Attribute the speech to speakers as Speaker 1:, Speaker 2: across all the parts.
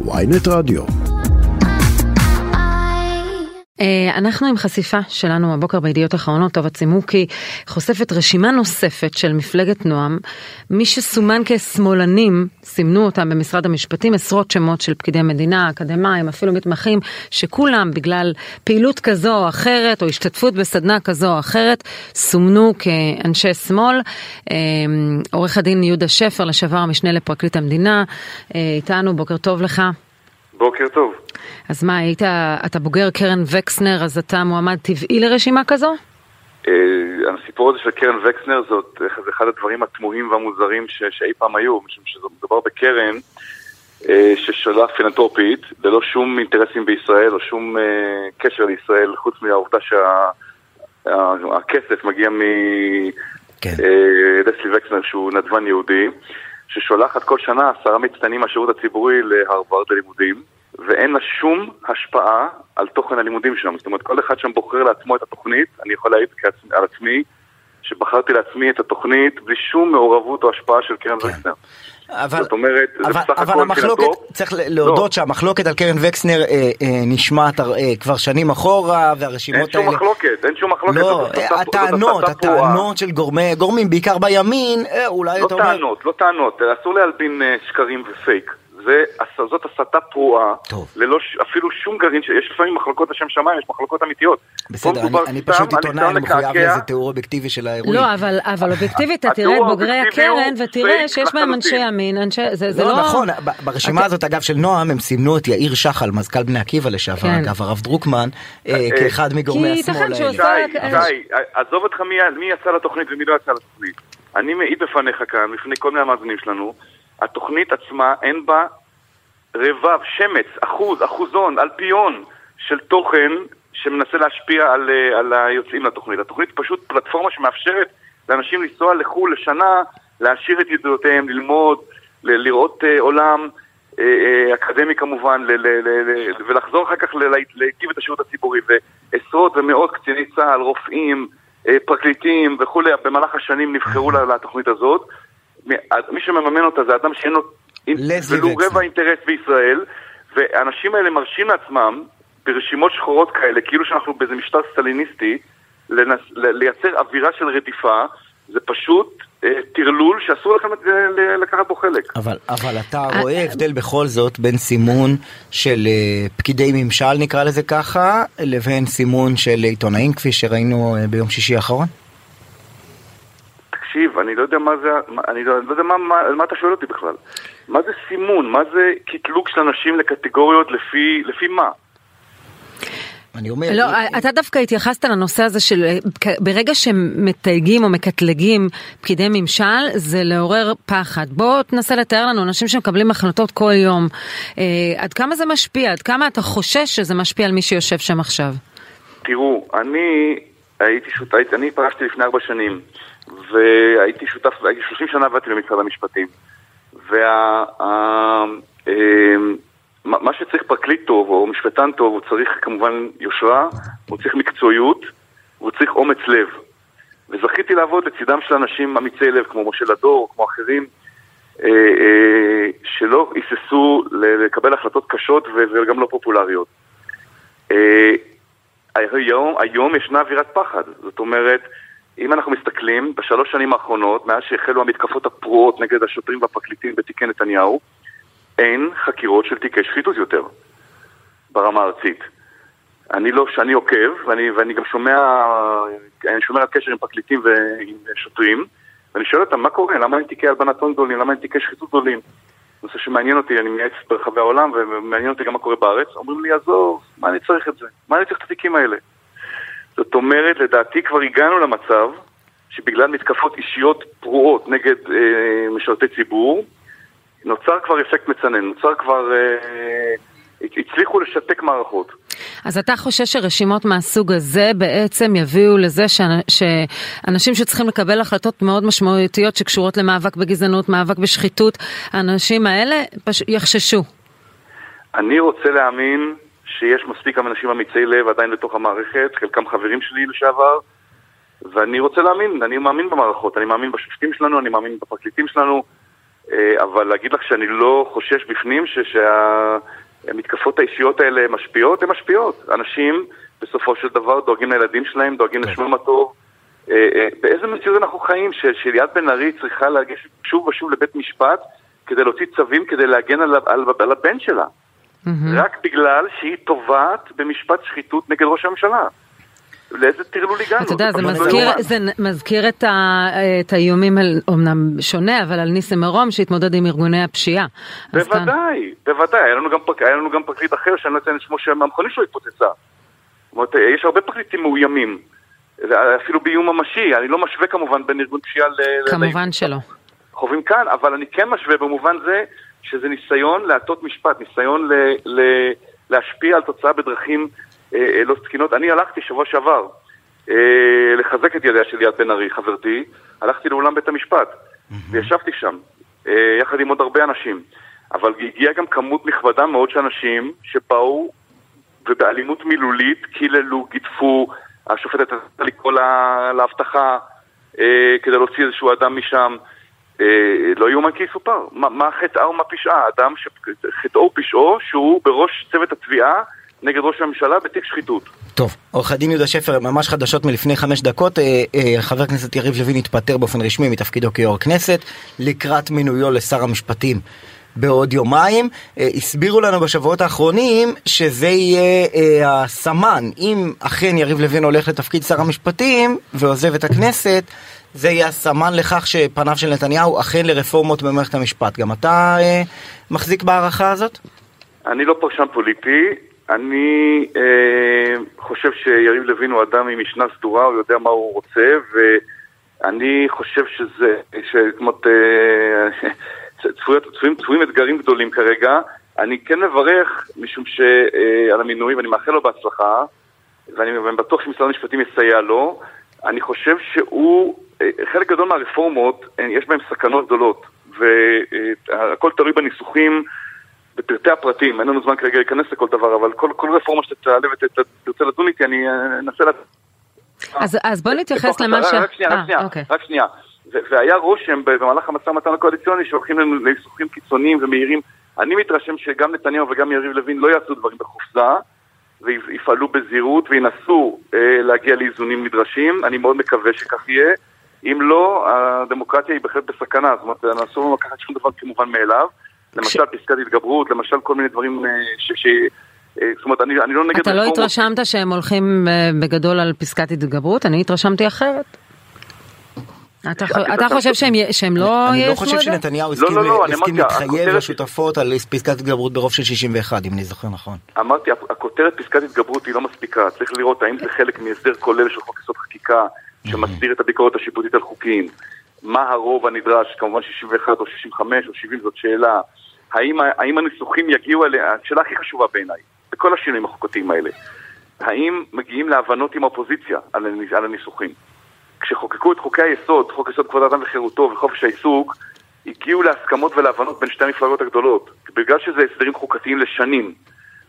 Speaker 1: ויינט רדיו.
Speaker 2: אה, אנחנו עם חשיפה שלנו הבוקר בידיעות אחרונות, טובה צימוקי חושפת רשימה נוספת של מפלגת נועם. מי שסומן כשמאלנים, סימנו אותם במשרד המשפטים, עשרות שמות של פקידי מדינה, אקדמאים, אפילו מתמחים, שכולם בגלל פעילות כזו או אחרת, או השתתפות בסדנה כזו או אחרת, סומנו כאנשי שמאל. אה, עורך הדין יהודה שפר, לשעבר המשנה לפרקליט המדינה, אה, איתנו, בוקר טוב לך.
Speaker 3: בוקר טוב.
Speaker 2: אז מה, היית, אתה בוגר קרן וקסנר, אז אתה מועמד טבעי לרשימה כזו?
Speaker 3: Uh, הסיפור הזה של קרן וקסנר זאת זה אחד הדברים התמוהים והמוזרים ש, שאי פעם היו, משום שזה מדובר בקרן uh, ששאלה פילנטרופית, ללא שום אינטרסים בישראל או שום uh, קשר לישראל, חוץ מהעובדה שהכסף שה, מגיע מלסלי כן. uh, וקסנר שהוא נדבן יהודי, ששולחת כל שנה עשרה מצטיינים מהשירות הציבורי להרווארד ללימודים. ואין לה שום השפעה על תוכן הלימודים שם. זאת אומרת, כל אחד שם בוחר לעצמו את התוכנית, אני יכול להעיד על עצמי, שבחרתי לעצמי את התוכנית בלי שום מעורבות או השפעה של קרן כן.
Speaker 4: אבל, זאת אומרת, אבל, זה בסך אבל המחלוקת, צריך להודות לא. שהמחלוקת על קרן וקסנר אה, אה, נשמעת אה, כבר שנים אחורה, והרשימות
Speaker 3: האלה... אין שום מחלוקת, אין שום מחלוקת.
Speaker 4: לא, הטענות, הטענות של גורמי, גורמים, בעיקר בימין, אה, אולי
Speaker 3: לא
Speaker 4: אתה אומר...
Speaker 3: לא טענות, לא טענות, אסור להלבין אה, שקרים ופייק. זה, זאת הסתה פרועה, ללא אפילו שום גרעין, יש לפעמים מחלוקות לשם שמיים, יש מחלוקות אמיתיות.
Speaker 4: בסדר, אני, אני פשוט עיתונאי, אני מחויב לאיזה תיאור אובייקטיבי של האירועים.
Speaker 2: לא, אבל, אבל אובייקטיבית, אתה תראה את בוגרי הקרן ותראה שיש בהם אנשי ימין, אנשי, זה, זה לא...
Speaker 4: לא, נכון, ברשימה אתה... הזאת, אגב, של נועם, הם סימנו את יאיר שחל, מזכ"ל בני עקיבא לשעבר, כן. אגב, הרב דרוקמן, אה, אה, כאחד מגורמי השמאל
Speaker 3: האלה. שי, שי, עזוב אותך מי יצא לתוכנית ומי לא יצא לתוכנית. אני מעיד בפניך כאן, בפני כל מיני המאזינים שלנו, התוכנית עצמה, אין בה רבב, שמץ, אחוז, אחוזון, אלפיון של תוכן שמנסה להשפיע על, אה, על היוצאים לתוכנית. התוכנית פשוט פלטפורמה שמאפשרת לאנשים לנסוע לחו"ל לשנה, להעשיר את ידיעותיהם, ללמוד, ל- לראות uh, עולם uh, uh, אקדמי כמובן, ל- ל- ל- ל- ולחזור אחר כך להיטיב את השירות הציבורי. ועשרות ומאות קציני צה"ל, רופאים, uh, פרקליטים וכולי, במהלך השנים נבחרו לתוכנית הזאת. מי שמממן אותה זה אדם שאין לו ולו רבע אינטרס בישראל, והאנשים האלה מרשים לעצמם, ברשימות שחורות כאלה, כאילו שאנחנו באיזה משטר סטליניסטי, לנס, לייצר אווירה של רדיפה, זה פשוט אה, טרלול שאסור לכם לקחת בו חלק.
Speaker 4: אבל, אבל אתה אה, רואה הבדל בכל זאת בין סימון של אה, פקידי ממשל, נקרא לזה ככה, לבין סימון של עיתונאים, כפי שראינו ביום שישי האחרון?
Speaker 3: תקשיב, אני לא יודע מה זה, אני לא, אני לא יודע מה, מה, מה אתה שואל אותי בכלל. מה זה סימון? מה זה קטלוג של אנשים לקטגוריות לפי, לפי מה?
Speaker 2: אני אומר... לא, אתה דווקא התייחסת לנושא הזה של ברגע שמתייגים או מקטלגים פקידי ממשל, זה לעורר פחד. בוא תנסה לתאר לנו אנשים שמקבלים החלטות כל יום. אה, עד כמה זה משפיע? עד כמה אתה חושש שזה משפיע על מי שיושב שם עכשיו?
Speaker 3: תראו, אני הייתי שותף, אני פרשתי לפני ארבע שנים, והייתי שותף, הייתי 30 שנה עבדתי במשרד המשפטים. וה... אמ, שצריך פרקליט טוב או משפטן טוב, הוא צריך כמובן יושרה, הוא צריך מקצועיות, הוא צריך אומץ לב. וזכיתי לעבוד לצידם של אנשים אמיצי לב, כמו משה לדור, כמו אחרים, אה, אה, שלא היססו לקבל החלטות קשות וגם לא פופולריות. אה, היום, היום ישנה אווירת פחד, זאת אומרת, אם אנחנו מסתכלים, בשלוש שנים האחרונות, מאז שהחלו המתקפות הפרועות נגד השוטרים והפרקליטים בתיקי נתניהו, אין חקירות של תיקי שחיתות יותר ברמה הארצית. אני לא, שאני עוקב, ואני, ואני גם שומע, אני שומר על קשר עם פרקליטים ועם שוטרים, ואני שואל אותם, מה קורה? למה אין תיקי הלבנת הון גדולים? למה אין תיקי שחיתות גדולים? נושא שמעניין אותי, אני מייעץ ברחבי העולם, ומעניין אותי גם מה קורה בארץ. אומרים לי, עזוב, מה אני צריך את זה? מה אני צריך את התיקים האלה? זאת אומרת, לדעתי כבר הגענו למצב שבגלל מתקפות אישיות פרועות נגד אה, משרתי ציבור, נוצר כבר אפקט מצנן, נוצר כבר... אה, הצליחו לשתק מערכות.
Speaker 2: אז אתה חושש שרשימות מהסוג הזה בעצם יביאו לזה שאנשים שצריכים לקבל החלטות מאוד משמעותיות שקשורות למאבק בגזענות, מאבק בשחיתות, האנשים האלה פש... יחששו.
Speaker 3: אני רוצה להאמין שיש מספיק אנשים אמיצי לב עדיין בתוך המערכת, חלקם חברים שלי לשעבר, ואני רוצה להאמין, אני מאמין במערכות, אני מאמין בשופטים שלנו, אני מאמין בפרקליטים שלנו, אה, אבל להגיד לך שאני לא חושש בפנים שהמתקפות האישיות האלה משפיעות, הן משפיעות. אנשים בסופו של דבר דואגים לילדים שלהם, דואגים
Speaker 4: כן.
Speaker 3: לשמם הטוב. אה, אה, באיזה מציאות אנחנו חיים ש- שליאת בן ארי צריכה להגיש שוב ושוב לבית משפט כדי להוציא צווים כדי להגן על, על, על הבן שלה? רק בגלל שהיא תובעת במשפט שחיתות נגד ראש הממשלה. לאיזה טרלול הגענו?
Speaker 2: אתה יודע, זה
Speaker 3: לא
Speaker 2: מזכיר. זה נ- מזכיר את, ה, את האיומים, על, אומנם שונה, אבל על ניסים מרום שהתמודד עם ארגוני הפשיעה. אז כאן-
Speaker 3: בוודאי, בוודאי, היה לנו, גם, היה לנו גם פרקליט אחר שאני לא אציין את שמו שהמכונית שלו התפוצצה. זאת אומרת, יש הרבה פרקליטים מאוימים, אפילו באיום ממשי, אני לא משווה כמובן בין ארגון פשיעה ל... ל-
Speaker 2: כמובן שלא.
Speaker 3: חווים כאן, אבל אני כן משווה במובן זה שזה ניסיון להטות משפט, ניסיון ל, ל, להשפיע על תוצאה בדרכים אה, אה, לא תקינות. אני הלכתי שבוע שעבר אה, לחזק את ידיה של ליאת בן ארי, חברתי, הלכתי לאולם בית המשפט וישבתי שם, אה, יחד עם עוד הרבה אנשים. אבל הגיעה גם כמות נכבדה מאוד של אנשים שבאו ובאלימות מילולית קיללו, גידפו, השופטת הייתה לקרוא לה- לאבטחה אה, כדי להוציא איזשהו אדם משם. אה, לא יאומן כי יסופר. מה, מה חטאה ומה פשעה? אדם שחטאו ופשעו שהוא בראש צוות התביעה נגד ראש הממשלה בתיק שחיתות.
Speaker 4: טוב, עורך הדין יהודה שפר, ממש חדשות מלפני חמש דקות, אה, אה, חבר הכנסת יריב לוין התפטר באופן רשמי מתפקידו כיו"ר כנסת לקראת מינויו לשר המשפטים בעוד יומיים. אה, הסבירו לנו בשבועות האחרונים שזה יהיה אה, הסמן, אם אכן יריב לוין הולך לתפקיד שר המשפטים ועוזב את הכנסת, זה יהיה הסמן לכך שפניו של נתניהו אכן לרפורמות במערכת המשפט. גם אתה אה, מחזיק בהערכה הזאת?
Speaker 3: אני לא פרשן פוליטי, אני אה, חושב שיריב לוין הוא אדם עם משנה סדורה, הוא יודע מה הוא רוצה, ואני חושב שזה, אומרת, אה, צפויות- צפויים, צפויים אתגרים גדולים כרגע. אני כן מברך, משום ש... אה, על המינוי, ואני מאחל לו בהצלחה, ואני בטוח שמשרד המשפטים יסייע לו. אני חושב שהוא, אה, חלק גדול מהרפורמות, אה, יש בהן סכנות גדולות, והכל תלוי בניסוחים. בפרטי הפרטים, אין לנו זמן כרגע להיכנס לכל דבר, אבל כל, כל רפורמה שתעלה ותרצה לדון איתי, אני אה, אנסה... לת-
Speaker 2: אז, אז בוא נתייחס למה ש...
Speaker 3: רק שנייה,
Speaker 2: אה,
Speaker 3: רק שנייה,
Speaker 2: אוקיי.
Speaker 3: רק שנייה. והיה רושם במהלך המשא ומתן הקואליציוני שהולכים לניסוחים קיצוניים ומהירים. אני מתרשם שגם נתניהו וגם יריב לוין לא יעשו דברים בחופזה ויפעלו בזהירות וינסו אה, להגיע לאיזונים נדרשים. אני מאוד מקווה שכך יהיה. אם לא, הדמוקרטיה היא בהחלט בסכנה. זאת אומרת, אסור לנו לקחת שום דבר כמובן מאליו. למשל פסקת התגברות, למשל כל מיני דברים אה, ש... ש... אה, זאת אומרת, אני, אני לא נגד...
Speaker 2: אתה לא. התרשמת שהם הולכים אה, בגדול על פסקת התגברות? אני התרשמתי אחרת. אתה, חו- אתה חושב שהם, לא
Speaker 4: אני לא
Speaker 2: יישמו
Speaker 4: חושב
Speaker 2: את זה?
Speaker 4: שנתניהו
Speaker 3: לא,
Speaker 4: הסכים
Speaker 3: לא, לא,
Speaker 4: להתחייב לשותפות על פסקת התגברות ברוב של 61, אם אני זוכר נכון.
Speaker 3: אמרתי, הכותרת פסקת התגברות היא לא מספיקה, צריך לראות האם זה חלק מהסדר כולל של חוק יסוד חקיקה שמסדיר את הביקורת השיפוטית על חוקים, מה הרוב הנדרש, כמובן 61 או 65 או 70 זאת שאלה, האם, הניסוחים יגיעו אליה, השאלה הכי חשובה בעיניי, בכל השינויים החוקתיים האלה, האם מגיעים להבנות עם האופוזיציה על הניסוחים? כשחוקקו את חוקי היסוד, חוק יסוד כבוד האדם וחירותו וחופש העיסוק, הגיעו להסכמות ולהבנות בין שתי המפלגות הגדולות. בגלל שזה הסדרים חוקתיים לשנים,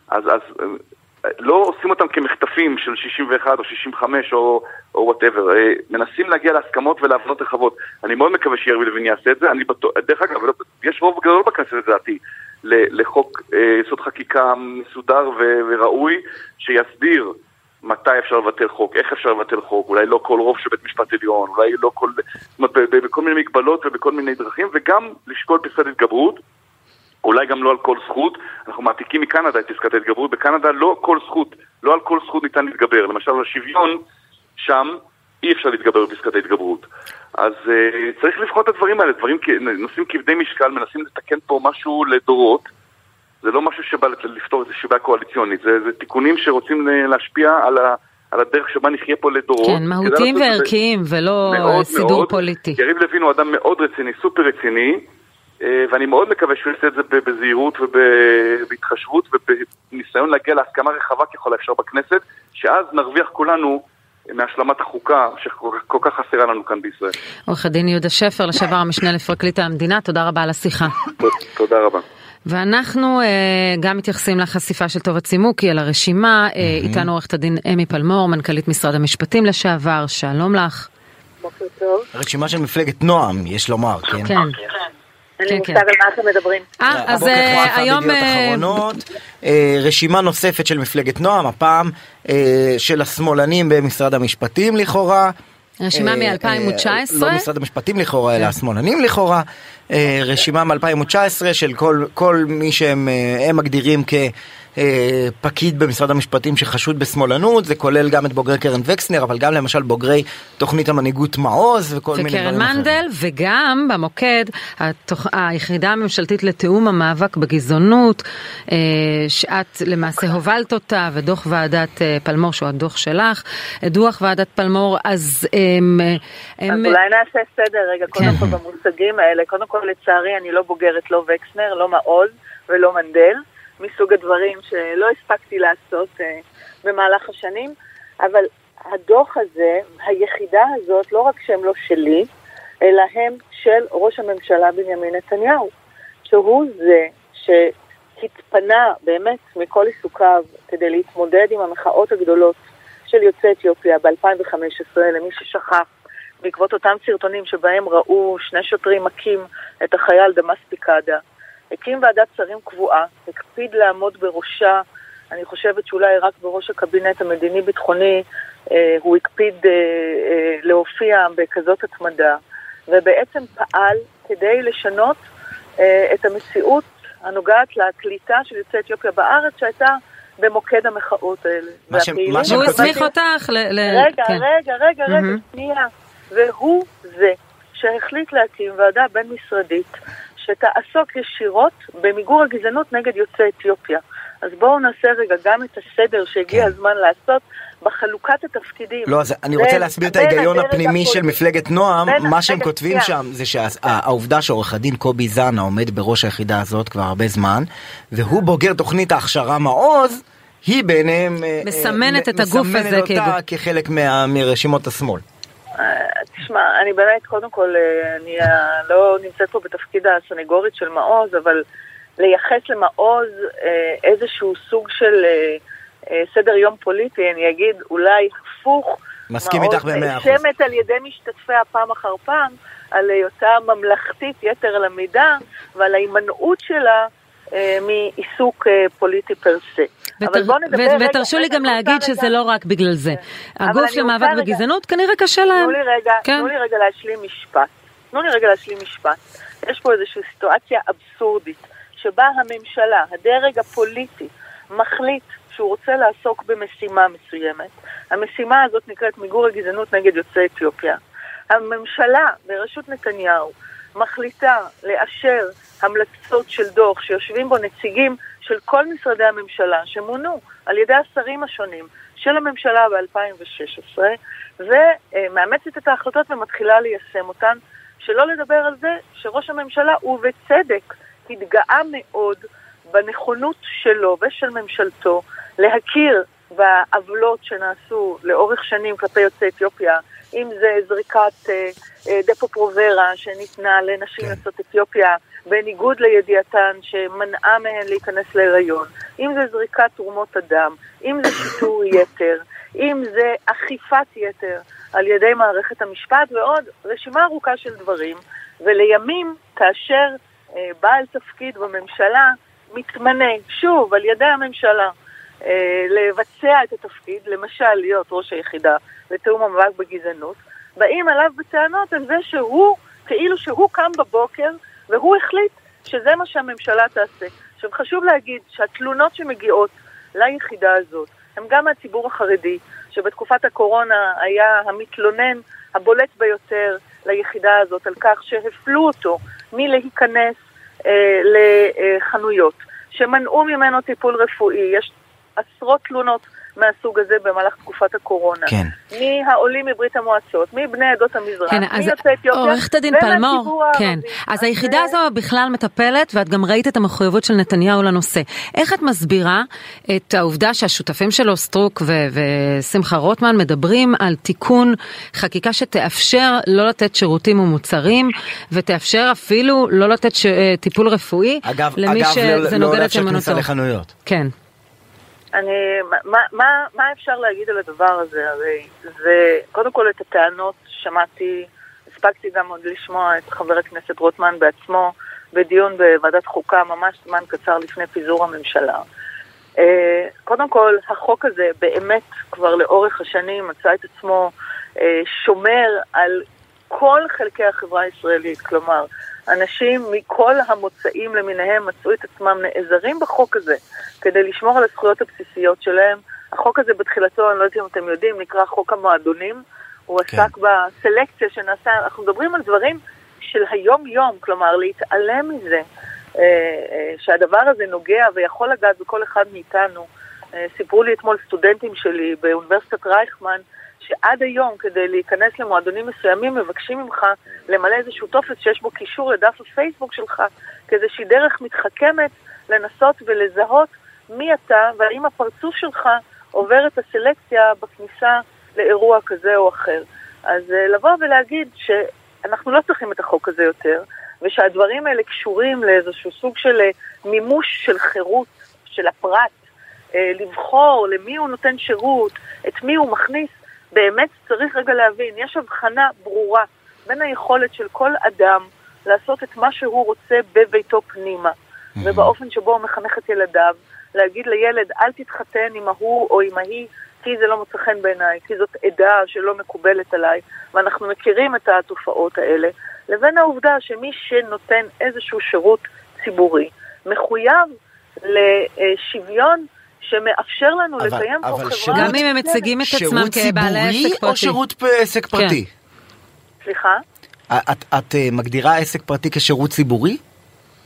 Speaker 3: אז, אז אה, לא עושים אותם כמחטפים של 61 או 65 או whatever, מנסים להגיע להסכמות ולהבנות רחבות. אני מאוד מקווה שיריב לוין יעשה את זה, אני בטוח, דרך אגב, לא- יש רוב גדול בכנסת לדעתי לחוק אה, יסוד חקיקה מסודר וראוי שיסדיר מתי אפשר לבטל חוק, איך אפשר לבטל חוק, אולי לא כל רוב של בית משפט עליון, אולי לא כל... זאת אומרת, בכל מיני מגבלות ובכל מיני דרכים, וגם לשקול פסקת התגברות, אולי גם לא על כל זכות, אנחנו מעתיקים מקנדה את פסקת ההתגברות, בקנדה לא כל זכות, לא על כל זכות ניתן להתגבר, למשל על השוויון, שם אי אפשר להתגבר בפסקת ההתגברות. אז uh, צריך לבחון את הדברים האלה, דברים, נושאים כבדי משקל, מנסים לתקן פה משהו לדורות, זה לא משהו שבא לפתור איזושהי בעיה קואליציונית, זה, זה תיקונים שרוצים ל- להשפיע על, ה, על הדרך שבה נחיה פה לדורות.
Speaker 2: כן, מהותיים
Speaker 3: את זה-
Speaker 2: וערכיים ולא אה,
Speaker 3: מאוד
Speaker 2: סידור
Speaker 3: מאוד.
Speaker 2: פוליטי.
Speaker 3: יריב לוין הוא אדם מאוד רציני, סופר רציני, אה, ואני מאוד מקווה שהוא יעשה את זה בזהירות ובהתחשבות ובניסיון להגיע להסכמה רחבה ככל האפשר בכנסת, שאז נרוויח כולנו מהשלמת החוקה שכל כל כך חסרה לנו כאן בישראל.
Speaker 2: עורך הדין יהודה שפר, לשעבר המשנה לפרקליט המדינה, תודה רבה על השיחה.
Speaker 3: תודה רבה.
Speaker 2: ואנחנו אה, גם מתייחסים לחשיפה של טובה צימוקי על הרשימה, אה, איתנו עורכת הדין אמי פלמור, מנכ"לית משרד המשפטים לשעבר, שלום לך.
Speaker 1: בוקר טוב.
Speaker 4: רשימה של מפלגת נועם, יש לומר, כן?
Speaker 2: כן.
Speaker 1: אין
Speaker 2: כן,
Speaker 1: לי
Speaker 2: כן.
Speaker 1: מושג על מה אתם מדברים.
Speaker 2: אה, אז
Speaker 4: הבוקר
Speaker 2: אה, היום... אה,
Speaker 4: אה, רשימה נוספת של מפלגת נועם, הפעם של השמאלנים במשרד המשפטים לכאורה.
Speaker 2: רשימה
Speaker 4: אה,
Speaker 2: מ-2019?
Speaker 4: אה, לא משרד המשפטים לכאורה, אלא
Speaker 2: כן.
Speaker 4: השמאלנים לכאורה. אה, רשימה מ-2019 של כל, מי שהם אה, הם מגדירים כפקיד במשרד המשפטים שחשוד בשמאלנות, זה כולל גם את בוגרי קרן וקסנר, אבל גם למשל בוגרי תוכנית המנהיגות מעוז וכל מיני דברים
Speaker 2: וקרן
Speaker 4: אחרים.
Speaker 2: מנדל, וגם במוקד, התוך, היחידה הממשלתית לתיאום המאבק בגזענות, אה, שאת למעשה הובלת אותה, ודוח ועדת אה, פלמור, שהוא הדוח שלך, אה, דוח ועדת פלמור, אז הם... אה,
Speaker 1: אז
Speaker 2: הם
Speaker 1: אולי נעשה סדר רגע, קודם
Speaker 2: כן.
Speaker 1: כל במושגים האלה. קודם כל, לצערי, אני לא בוגרת לא וקסנר, לא מעוז ולא מנדל, מסוג הדברים שלא הספקתי לעשות אה, במהלך השנים, אבל הדוח הזה, היחידה הזאת, לא רק שהם לא שלי, אלא הם של ראש הממשלה בנימין נתניהו, שהוא זה שהתפנה באמת מכל עיסוקיו כדי להתמודד עם המחאות הגדולות של יוצאי אתיופיה ב-2015, למי ששכח, בעקבות אותם סרטונים שבהם ראו שני שוטרים מכים את החייל דמאס פיקדה. הקים ועדת שרים קבועה, הקפיד לעמוד בראשה, אני חושבת שאולי רק בראש הקבינט המדיני-ביטחוני אה, הוא הקפיד אה, אה, להופיע בכזאת התמדה, ובעצם פעל כדי לשנות אה, את המציאות הנוגעת לקליטה של יוצאי אתיופיה בארץ, שהייתה במוקד המחאות האלה.
Speaker 4: מה ש- מה שהם
Speaker 2: והוא הסמיך אותך ל... ל-
Speaker 1: רגע,
Speaker 2: כן.
Speaker 1: רגע, רגע, רגע,
Speaker 2: מהמם.
Speaker 1: שנייה. והוא זה שהחליט להקים ועדה בין-משרדית שתעסוק ישירות במיגור הגזענות נגד יוצאי אתיופיה. אז בואו נעשה רגע גם את הסדר שהגיע
Speaker 4: כן.
Speaker 1: הזמן לעשות בחלוקת התפקידים.
Speaker 4: לא, אז אני רוצה להסביר את ההיגיון הפנימי של. מפלגת נועם, מה שהם כותבים. שם זה שהעובדה שעורך הדין קובי זנה עומד בראש היחידה הזאת כבר הרבה זמן, והוא בוגר תוכנית ההכשרה מעוז, היא בעיניהם... אה,
Speaker 2: מסמנת
Speaker 4: אה,
Speaker 2: את הגוף
Speaker 4: מסמנת
Speaker 2: הזה.
Speaker 4: כחלק מרשימות השמאל.
Speaker 1: אה, תשמע, אני באמת, קודם כל, אה, אני אה, לא נמצאת פה בתפקיד הסנגורית של מעוז, אבל לייחס למעוז איזשהו סוג של סדר יום פוליטי, אני אגיד אולי הפוך.
Speaker 4: מסכים
Speaker 1: מעוז
Speaker 4: איתך במאה אחוז.
Speaker 1: נאשמת על ידי משתתפיה פעם אחר פעם על היותה ממלכתית יתר על המידה ועל ההימנעות שלה מעיסוק אה, פוליטי פר סה. אבל
Speaker 2: ותר-
Speaker 1: בואו נדבר
Speaker 2: ו-
Speaker 1: רגע,
Speaker 2: ותרשו לי גם להגיד שזה לא רק בגלל זה.
Speaker 1: אבל
Speaker 2: הגוף
Speaker 1: אני
Speaker 2: של
Speaker 1: רוצה
Speaker 2: מאבק
Speaker 1: רגע-
Speaker 2: בגזענות כנראה קשה להם. כן.
Speaker 1: תנו לי רגע להשלים משפט. תנו לי רגע להשלים משפט. יש פה איזושהי סיטואציה אבסורדית, שבה הממשלה, הדרג הפוליטי, מחליט שהוא רוצה לעסוק במשימה מסוימת. המשימה הזאת נקראת מיגור הגזענות נגד יוצאי אתיופיה. הממשלה בראשות נתניהו מחליטה לאשר המלצות של דוח שיושבים בו נציגים של כל משרדי הממשלה שמונו על ידי השרים השונים של הממשלה ב-2016 ומאמצת את ההחלטות ומתחילה ליישם אותן, שלא לדבר על זה שראש הממשלה, ובצדק, התגאה מאוד בנכונות שלו ושל ממשלתו להכיר בעוולות שנעשו לאורך שנים כלפי יוצאי אתיופיה, אם זה זריקת אה, אה, דפו פרוברה שניתנה לנשים
Speaker 4: כן.
Speaker 1: יוצאות אתיופיה בניגוד לידיעתן שמנעה מהן להיכנס להיריון, אם זה זריקת תרומות הדם, אם זה שיטור יתר, אם זה אכיפת יתר על ידי מערכת המשפט ועוד רשימה ארוכה של דברים, ולימים כאשר אה, בעל תפקיד בממשלה מתמנה שוב על ידי הממשלה לבצע את התפקיד, למשל להיות ראש היחידה לתיאום המאבק בגזענות, באים עליו בטענות על זה שהוא, כאילו שהוא קם בבוקר והוא החליט שזה מה שהממשלה תעשה. עכשיו חשוב להגיד שהתלונות שמגיעות ליחידה הזאת הם גם מהציבור החרדי, שבתקופת הקורונה היה המתלונן הבולט ביותר ליחידה הזאת על כך שהפלו אותו מלהיכנס אה, לחנויות, שמנעו ממנו טיפול רפואי. יש עשרות תלונות מהסוג הזה במהלך תקופת הקורונה.
Speaker 4: כן.
Speaker 1: מהעולים מברית המועצות, מבני עדות המזרח,
Speaker 2: כן, אז
Speaker 1: מיוצאי אתיופיה,
Speaker 2: עורכת הדין פלמור,
Speaker 1: הערבי.
Speaker 2: כן, אז
Speaker 1: אז
Speaker 2: היחידה
Speaker 1: זה-
Speaker 2: הזו בכלל מטפלת, ואת גם ראית את המחויבות של נתניהו לנושא. איך את מסבירה את העובדה שהשותפים שלו, סטרוק ו- ושמחה רוטמן, מדברים על תיקון חקיקה שתאפשר לא לתת שירותים ומוצרים, ותאפשר אפילו לא לתת ש- אה, טיפול רפואי
Speaker 4: אגב,
Speaker 2: למי
Speaker 4: אגב,
Speaker 2: שזה
Speaker 4: לא,
Speaker 2: נוגד
Speaker 4: לא
Speaker 2: את
Speaker 4: לאפשר כניסה
Speaker 2: אמונתו.
Speaker 4: לחנויות.
Speaker 2: כן.
Speaker 1: אני, מה, מה, מה אפשר להגיד על הדבר הזה? הרי זה, קודם כל את הטענות שמעתי, הספקתי גם עוד לשמוע את חבר הכנסת רוטמן בעצמו בדיון בוועדת חוקה ממש זמן קצר לפני פיזור הממשלה. אה, קודם כל, החוק הזה באמת כבר לאורך השנים מצא את עצמו אה, שומר על כל חלקי החברה הישראלית, כלומר, אנשים מכל המוצאים למיניהם מצאו את עצמם נעזרים בחוק הזה כדי לשמור על הזכויות הבסיסיות שלהם. החוק הזה בתחילתו, אני לא יודעת אם אתם יודעים, נקרא חוק המועדונים. הוא כן. עסק בסלקציה שנעשה, אנחנו מדברים על דברים של היום-יום, כלומר להתעלם מזה אה, אה, שהדבר הזה נוגע ויכול לגעת בכל אחד מאיתנו. אה, סיפרו לי אתמול סטודנטים שלי באוניברסיטת רייכמן, שעד היום כדי להיכנס למועדונים מסוימים מבקשים ממך למלא איזשהו טופס שיש בו קישור לדף הפייסבוק שלך, כדי שהיא דרך מתחכמת לנסות ולזהות מי אתה והאם הפרצוף שלך עובר את הסלקציה בכניסה לאירוע כזה או אחר. אז לבוא ולהגיד שאנחנו לא צריכים את החוק הזה יותר, ושהדברים האלה קשורים לאיזשהו סוג של אה, מימוש של חירות של הפרט, אה, לבחור למי הוא נותן שירות, את מי הוא מכניס, באמת צריך רגע להבין, יש הבחנה ברורה בין היכולת של כל אדם לעשות את מה שהוא רוצה בביתו פנימה, mm-hmm. ובאופן שבו הוא מחנך את ילדיו, להגיד לילד, אל תתחתן עם ההוא או עם ההיא, כי זה לא מוצא חן בעיניי, כי זאת עדה שלא מקובלת עליי, ואנחנו מכירים את התופעות האלה, לבין העובדה שמי שנותן איזשהו שירות ציבורי מחויב לשוויון שמאפשר לנו אבל, לקיים אבל פה חברה...
Speaker 2: גם אם הם מציגים את עצמם כבעלי עסק פרטי.
Speaker 4: או שירות עסק כן. פרטי?
Speaker 1: כן. סליחה?
Speaker 4: את, את אה, מגדירה עסק פרטי כשירות ציבורי?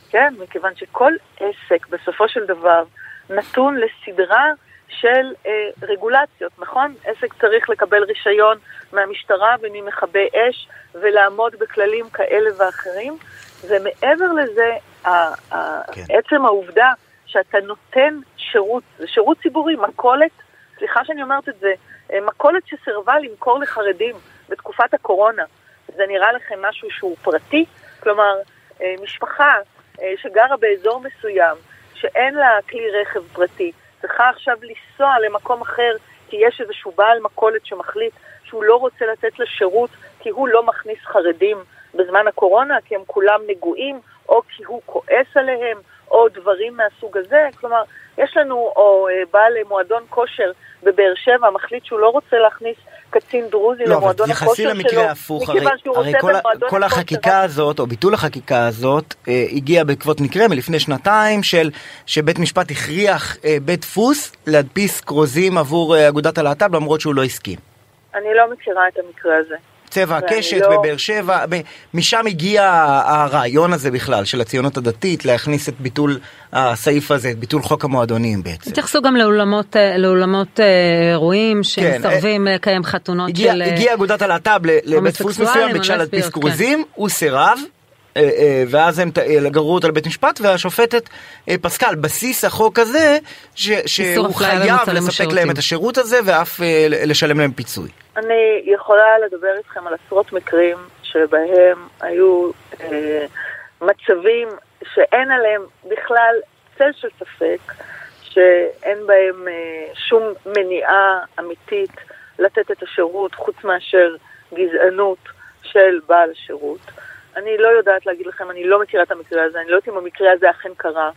Speaker 1: כן, מכיוון שכל עסק בסופו של דבר נתון לסדרה של אה, רגולציות, נכון? עסק צריך לקבל רישיון מהמשטרה וממכבי אש ולעמוד בכללים כאלה ואחרים, ומעבר לזה, כן. עצם העובדה שאתה נותן שירות, זה שירות ציבורי, מכולת, סליחה שאני אומרת את זה, אה, מכולת שסירבה למכור לחרדים בתקופת הקורונה, זה נראה לכם משהו שהוא פרטי? כלומר, אה, משפחה אה, שגרה באזור מסוים, שאין לה כלי רכב פרטי, צריכה עכשיו לנסוע למקום אחר כי יש איזשהו בעל מכולת שמחליט שהוא לא רוצה לתת לה שירות כי הוא לא מכניס חרדים בזמן הקורונה, כי הם כולם נגועים, או כי הוא כועס עליהם, או דברים מהסוג הזה. כלומר, יש לנו, או אה, בעל מועדון כושר בבאר שבע מחליט שהוא לא רוצה להכניס קצין דרוזי לא, למועדון הכושר שלו,
Speaker 4: לא, אבל תחסי למקרה הפוך, הרי, הרי כל, כל החקיקה הזאת, או ביטול החקיקה הזאת, אה, הגיע בעקבות מקרה מלפני שנתיים של שבית משפט הכריח אה, בית דפוס להדפיס כרוזים עבור אה, אגודת הלהט"ב למרות שהוא לא הסכים.
Speaker 1: אני לא מכירה את המקרה הזה.
Speaker 4: צבע הקשת לא... בבאר שבע, משם הגיע הרעיון הזה בכלל של הציונות הדתית להכניס את ביטול הסעיף הזה, את ביטול חוק המועדונים בעצם.
Speaker 2: התייחסו גם לאולמות, אה, לאולמות אה, אירועים שמסרבים כן, לקיים חתונות
Speaker 4: הגיע,
Speaker 2: של...
Speaker 4: הגיע אגודת הלהט"ב לבית דפוס מסוים, ביקשה להדפיס כרוזים, כן. הוא סירב. אה, אה, ואז הם אה, גררו אותה לבית משפט והשופטת פסקה על בסיס החוק הזה ש, שהוא חייב לספק להם את השירות הזה ואף לשלם להם פיצוי.
Speaker 1: אני יכולה לדבר איתכם על עשרות מקרים שבהם היו אה, מצבים שאין עליהם בכלל צל של ספק, שאין בהם אה, שום מניעה אמיתית לתת את השירות חוץ מאשר גזענות של בעל השירות. אני לא יודעת להגיד לכם, אני לא מכירה את המקרה הזה, אני לא יודעת אם המקרה הזה אכן קרה.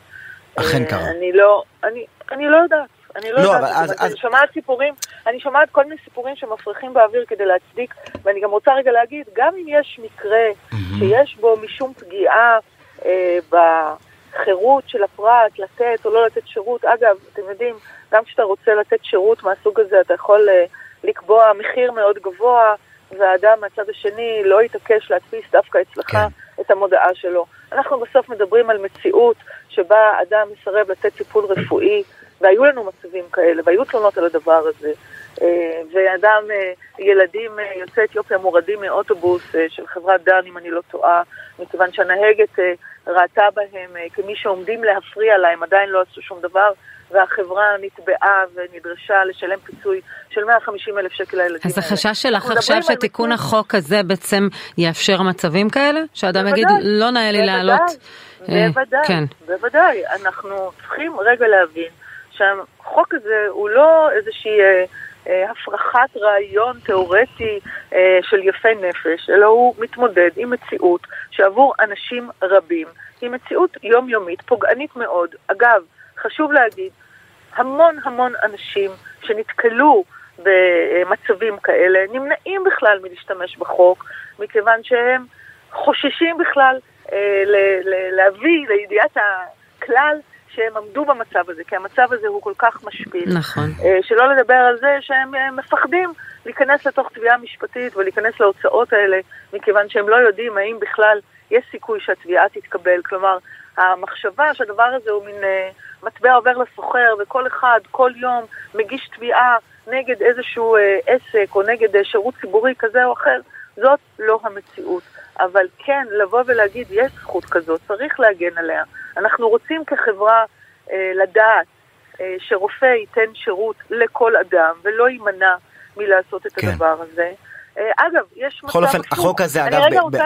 Speaker 4: אכן קרה.
Speaker 1: אני לא, אני, אני לא יודעת. אני לא, לא יודעת, אז, אני אז... שומעת סיפורים, אני שומעת כל מיני סיפורים שמפריחים באוויר כדי להצדיק, ואני גם רוצה רגע להגיד, גם אם יש מקרה mm-hmm. שיש בו משום פגיעה אה, בחירות של הפרט לתת או לא לתת שירות, אגב, אתם יודעים, גם כשאתה רוצה לתת שירות מהסוג הזה, אתה יכול אה, לקבוע מחיר מאוד גבוה, והאדם מהצד השני לא יתעקש להדפיס דווקא אצלך כן. את המודעה שלו. אנחנו בסוף מדברים על מציאות שבה אדם מסרב לתת טיפול רפואי, והיו לנו מצבים כאלה, והיו תלונות על הדבר הזה. אה, ואדם, אה, ילדים אה, יוצאי אתיופיה מורדים מאוטובוס של חברת דן, אם אני לא טועה, מכיוון שהנהגת ראתה בהם כמי שעומדים להפריע לה, הם עדיין לא עשו שום דבר, והחברה נתבעה ונדרשה לשלם פיצוי של 150 אלף שקל לילדים
Speaker 2: אז החשש שלך עכשיו שתיקון החוק הזה בעצם יאפשר מצבים כאלה? שאדם יגיד, לא נאה לי לעלות?
Speaker 1: בוודאי, כן. בוודאי. אנחנו צריכים רגע להבין שהחוק הזה הוא לא איזושהי אה, אה, הפרחת רעיון תיאורטי אה, של יפי נפש, אלא הוא מתמודד עם מציאות שעבור אנשים רבים היא מציאות יומיומית, פוגענית מאוד. אגב, חשוב להגיד, המון המון אנשים שנתקלו במצבים כאלה נמנעים בכלל מלהשתמש בחוק, מכיוון שהם חוששים בכלל אה, ל- ל- להביא לידיעת הכלל שהם עמדו במצב הזה, כי המצב הזה הוא כל כך משפיל.
Speaker 2: נכון.
Speaker 1: אה, שלא לדבר על זה שהם אה, מפחדים להיכנס לתוך תביעה משפטית ולהיכנס להוצאות האלה, מכיוון שהם לא יודעים האם בכלל יש סיכוי שהתביעה תתקבל. כלומר, המחשבה שהדבר הזה הוא מין אה, מטבע עובר לסוחר, וכל אחד, כל יום, מגיש תביעה נגד איזשהו אה, עסק או נגד אה, שירות ציבורי כזה או אחר, זאת לא המציאות. אבל כן, לבוא ולהגיד, יש זכות כזאת, צריך להגן עליה. אנחנו רוצים כחברה אה, לדעת אה, שרופא ייתן שירות לכל אדם ולא יימנע מלעשות את
Speaker 4: כן.
Speaker 1: הדבר הזה. אה, אגב, יש מצב...
Speaker 4: בכל אופן. החוק הזה, אגב,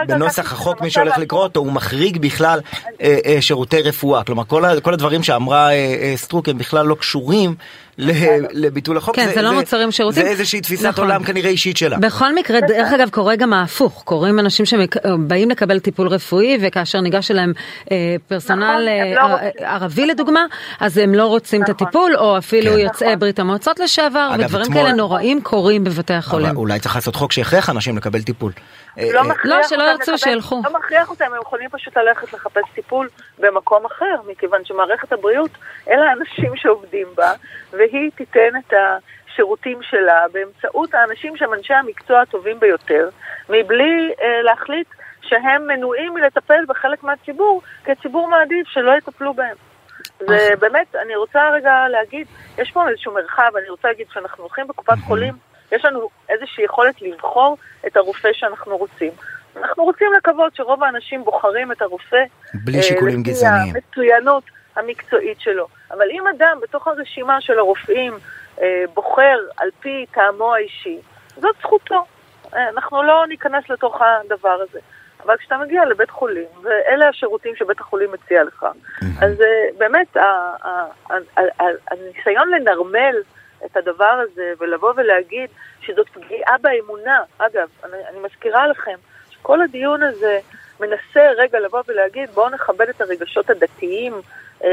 Speaker 4: בנוסח החוק, מי שהולך. לקרוא אותו, הוא מחריג בכלל אה, אה, שירותי רפואה. כלומר, כל הדברים שאמרה סטרוק הם בכלל לא קשורים לביטול החוק.
Speaker 2: כן, זה לא מוצרים שירותים.
Speaker 4: זה איזושהי תפיסת
Speaker 2: נכון.
Speaker 4: עולם כנראה אישית שלה.
Speaker 2: בכל מקרה, דרך אגב, קורה גם ההפוך. קוראים אנשים שבאים לקבל טיפול רפואי, וכאשר ניגש אליהם אה, פרסונל
Speaker 1: נכון,
Speaker 2: אה,
Speaker 1: לא.
Speaker 2: ערבי לדוגמה, אז הם לא רוצים את
Speaker 1: נכון.
Speaker 2: הטיפול, או אפילו
Speaker 4: כן.
Speaker 2: יוצאי. ברית המועצות לשעבר, ודברים כאלה נוראים קורים בבתי החולים.
Speaker 4: אולי צריך לעשות חוק שיכריח אנשים לקבל טיפול. אה,
Speaker 1: לא
Speaker 4: אה,
Speaker 2: לא, שלא ירצו, שילכו.
Speaker 1: לא מכריח אותם, הם יכולים פשוט ללכת לחפש טיפול במקום אחר, מכיוון שמערכת הבריאות, אלה האנשים שעובדים בה, והיא תיתן את השירותים שלה באמצעות האנשים שהם אנשי המקצוע הטובים ביותר, מבלי אה, להחליט שהם מנועים מלטפל בחלק מהציבור, כי הציבור מעדיף שלא יטפלו בהם. זה באמת, אני רוצה רגע להגיד, יש פה איזשהו מרחב, אני רוצה להגיד, כשאנחנו הולכים בקופת חולים, יש לנו איזושהי יכולת לבחור את הרופא שאנחנו רוצים. אנחנו רוצים לקוות שרוב האנשים בוחרים את הרופא
Speaker 4: בלי
Speaker 1: אה,
Speaker 4: שיקולים
Speaker 1: לפי
Speaker 4: גזעניים.
Speaker 1: המצוינות המקצועית שלו. אבל אם אדם בתוך הרשימה של הרופאים אה, בוחר על פי טעמו האישי, זאת זכותו. אה, אנחנו לא ניכנס לתוך הדבר הזה. אבל כשאתה מגיע לבית חולים, ואלה השירותים שבית החולים מציע לך, אז אה, באמת הניסיון לנרמל את הדבר הזה ולבוא ולהגיד שזאת פגיעה באמונה, אגב, אני, אני מזכירה לכם שכל הדיון הזה מנסה רגע לבוא ולהגיד בואו נכבד את הרגשות הדתיים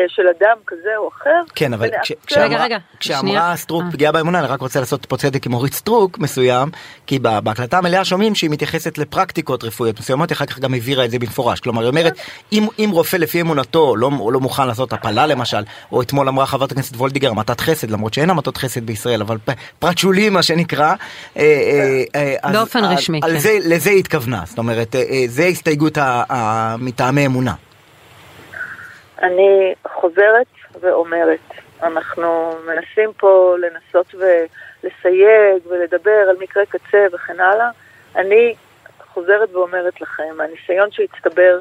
Speaker 1: של אדם כזה או אחר.
Speaker 4: כן, אבל כש- כשאמרה-
Speaker 2: רגע, רגע,
Speaker 4: כשאמרה. סטרוק
Speaker 2: אה.
Speaker 4: פגיעה באמונה, אני רק רוצה לעשות פה צדק עם אורית סטרוק מסוים, כי בה- בהקלטה המלאה שומעים שהיא מתייחסת לפרקטיקות רפואיות מסוימות, היא אחר כך גם הבהירה את זה במפורש. כלומר, היא אומרת, אם אם רופא לפי אמונתו לא לא מוכן לעשות הפלה למשל, או אתמול אמרה חברת הכנסת וולדיגר המתת חסד, למרות שאין המתות חסד בישראל, אבל פרט שולי מה שנקרא. אה, אה, אה, אז-
Speaker 2: באופן
Speaker 4: אז-
Speaker 2: רשמי, כן.
Speaker 4: זה- לזה היא התכוונה, זאת אומרת, אה, אה, זה הסתייגות מטעמי אמונה.
Speaker 1: אני חוזרת ואומרת, אנחנו מנסים פה לנסות ולסייג ולדבר על מקרה קצה וכן הלאה. אני חוזרת ואומרת לכם, הניסיון שהצטבר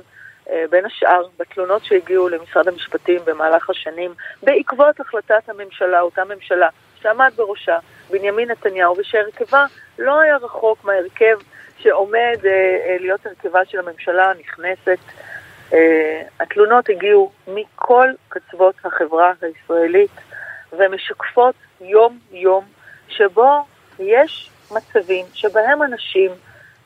Speaker 1: אה, בין השאר בתלונות שהגיעו למשרד המשפטים במהלך השנים, בעקבות החלטת הממשלה, אותה ממשלה שעמד בראשה בנימין נתניהו, ושהרכבה לא היה רחוק מההרכב שעומד אה, אה, להיות הרכבה של הממשלה הנכנסת. Uh, התלונות הגיעו מכל קצוות החברה הישראלית ומשקפות יום-יום שבו יש מצבים שבהם אנשים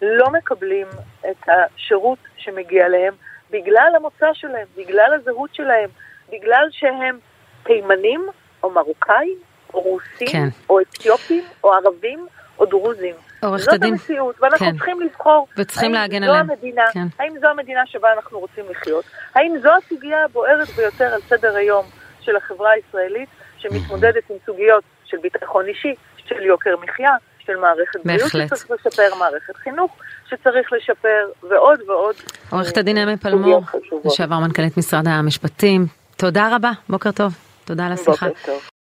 Speaker 1: לא מקבלים את השירות שמגיע להם בגלל המוצא שלהם, בגלל הזהות שלהם, בגלל שהם תימנים או מרוקאים או רוסים
Speaker 2: כן.
Speaker 1: או אתיופים או ערבים או דרוזים.
Speaker 2: עורכת
Speaker 1: זאת
Speaker 2: הדין.
Speaker 1: המציאות, ואנחנו
Speaker 2: כן.
Speaker 1: צריכים לבחור
Speaker 2: וצריכים להגן עליהם.
Speaker 1: המדינה,
Speaker 2: כן.
Speaker 1: האם זו המדינה שבה אנחנו רוצים לחיות? האם זו הסוגיה הבוערת ביותר על סדר היום של החברה הישראלית, שמתמודדת עם סוגיות של ביטחון אישי, של יוקר מחיה, של מערכת בריאות. שצריך לשפר, מערכת חינוך שצריך לשפר, ועוד ועוד.
Speaker 2: עורכת
Speaker 1: אה,
Speaker 2: הדין אמי
Speaker 1: סוגיות
Speaker 2: פלמור. לשעבר מנכ"לית משרד המשפטים, תודה רבה, בוקר טוב, תודה על השיחה.
Speaker 1: בוקר טוב.